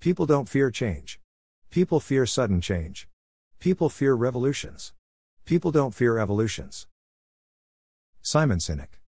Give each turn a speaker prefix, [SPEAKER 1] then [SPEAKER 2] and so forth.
[SPEAKER 1] People don't fear change. People fear sudden change. People fear revolutions. People don't fear evolutions. Simon Sinek.